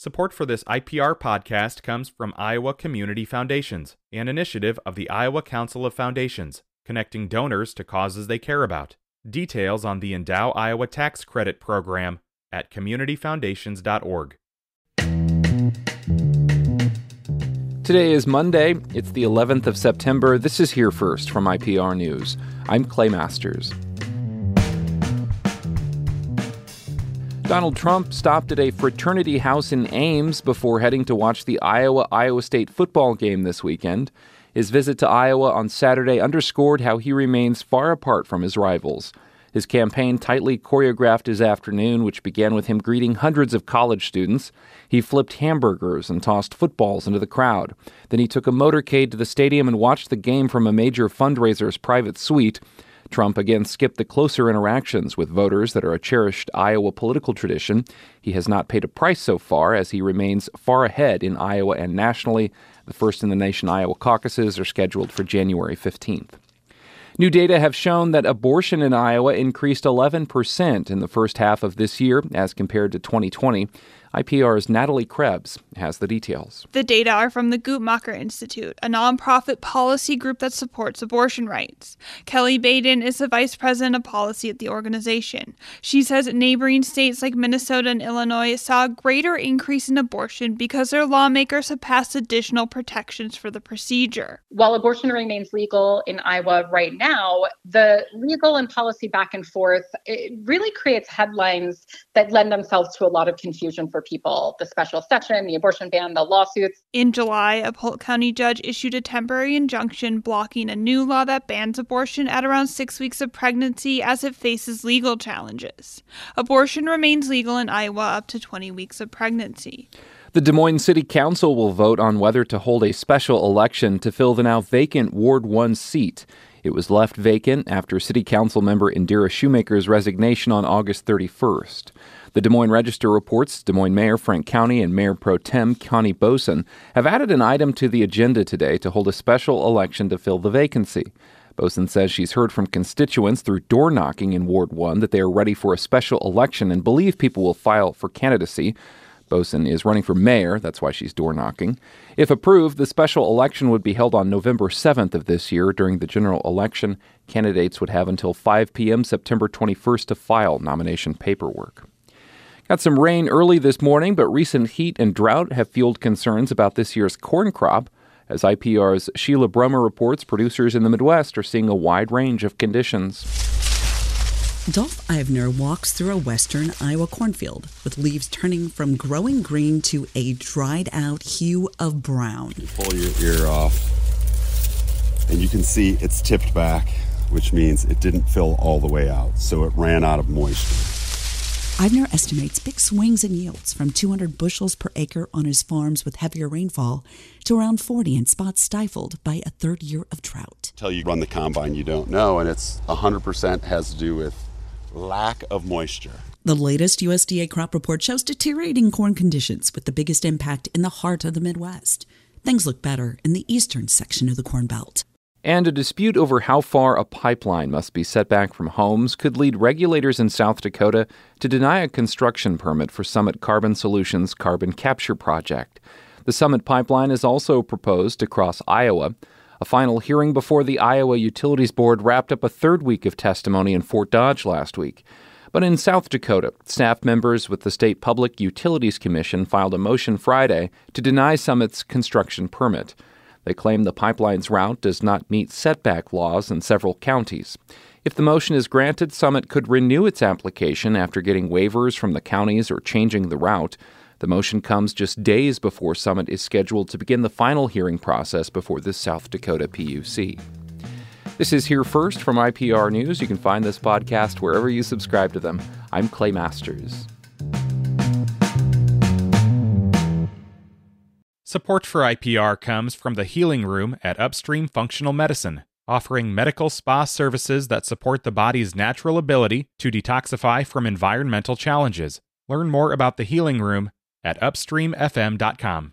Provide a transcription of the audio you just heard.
Support for this IPR podcast comes from Iowa Community Foundations, an initiative of the Iowa Council of Foundations, connecting donors to causes they care about. Details on the Endow Iowa Tax Credit Program at communityfoundations.org. Today is Monday. It's the 11th of September. This is Here First from IPR News. I'm Clay Masters. Donald Trump stopped at a fraternity house in Ames before heading to watch the Iowa Iowa State football game this weekend. His visit to Iowa on Saturday underscored how he remains far apart from his rivals. His campaign tightly choreographed his afternoon, which began with him greeting hundreds of college students. He flipped hamburgers and tossed footballs into the crowd. Then he took a motorcade to the stadium and watched the game from a major fundraiser's private suite. Trump again skipped the closer interactions with voters that are a cherished Iowa political tradition. He has not paid a price so far, as he remains far ahead in Iowa and nationally. The first in the nation Iowa caucuses are scheduled for January 15th. New data have shown that abortion in Iowa increased 11% in the first half of this year as compared to 2020. IPR's Natalie Krebs has the details. The data are from the Guttmacher Institute, a nonprofit policy group that supports abortion rights. Kelly Baden is the vice president of policy at the organization. She says neighboring states like Minnesota and Illinois saw a greater increase in abortion because their lawmakers have passed additional protections for the procedure. While abortion remains legal in Iowa right now, the legal and policy back and forth it really creates headlines that lend themselves to a lot of confusion for for people the special session, the abortion ban, the lawsuits. In July, a Polk County judge issued a temporary injunction blocking a new law that bans abortion at around six weeks of pregnancy as it faces legal challenges. Abortion remains legal in Iowa up to 20 weeks of pregnancy. The Des Moines City Council will vote on whether to hold a special election to fill the now vacant Ward 1 seat. It was left vacant after City Council member Indira Sheumaker's resignation on August 31st. The Des Moines Register reports Des Moines Mayor Frank Cownie and Mayor Pro Tem Connie Boesen have added an item to the agenda today to hold a special election to fill the vacancy. Boesen says she's heard from constituents through door knocking in Ward 1 that they are ready for a special election and believe people will file for candidacy. Boesen is running for mayor, that's why she's door knocking. If approved, the special election would be held on November 7th of this year. During the general election, candidates would have until 5 p.m. September 21st to file nomination paperwork. Got some rain early this morning, but recent heat and drought have fueled concerns about this year's corn crop. As IPR's Sheila Brummer reports, producers in the Midwest are seeing a wide range of conditions. Dolph Ivner walks through a western Iowa cornfield with leaves turning from growing green to a dried out hue of brown. You pull your ear off, and you can see it's tipped back, which means it didn't fill all the way out, so it ran out of moisture. Ivner estimates big swings in yields from 200 bushels per acre on his farms with heavier rainfall to around 40 in spots stifled by a third year of drought. Until you run the combine, you don't know, and it's 100% has to do with lack of moisture. The latest USDA crop report shows deteriorating corn conditions with the biggest impact in the heart of the Midwest. Things look better in the eastern section of the Corn Belt. And a dispute over how far a pipeline must be set back from homes could lead regulators in South Dakota to deny a construction permit for Summit Carbon Solutions' carbon capture project. The Summit pipeline is also proposed to cross Iowa. A final hearing before the Iowa Utilities Board wrapped up a third week of testimony in Fort Dodge last week. But in South Dakota, staff members with the State Public Utilities Commission filed a motion Friday to deny Summit's construction permit. They claim the pipeline's route does not meet setback laws in several counties. If the motion is granted, Summit could renew its application after getting waivers from the counties or changing the route. The motion comes just days before Summit is scheduled to begin the final hearing process before the South Dakota PUC. This is Here First from IPR News. You can find this podcast wherever you subscribe to them. I'm Clay Masters. Support for IPR comes from the Healing Room at Upstream Functional Medicine, offering medical spa services that support the body's natural ability to detoxify from environmental challenges. Learn more about the Healing Room at upstreamfm.com.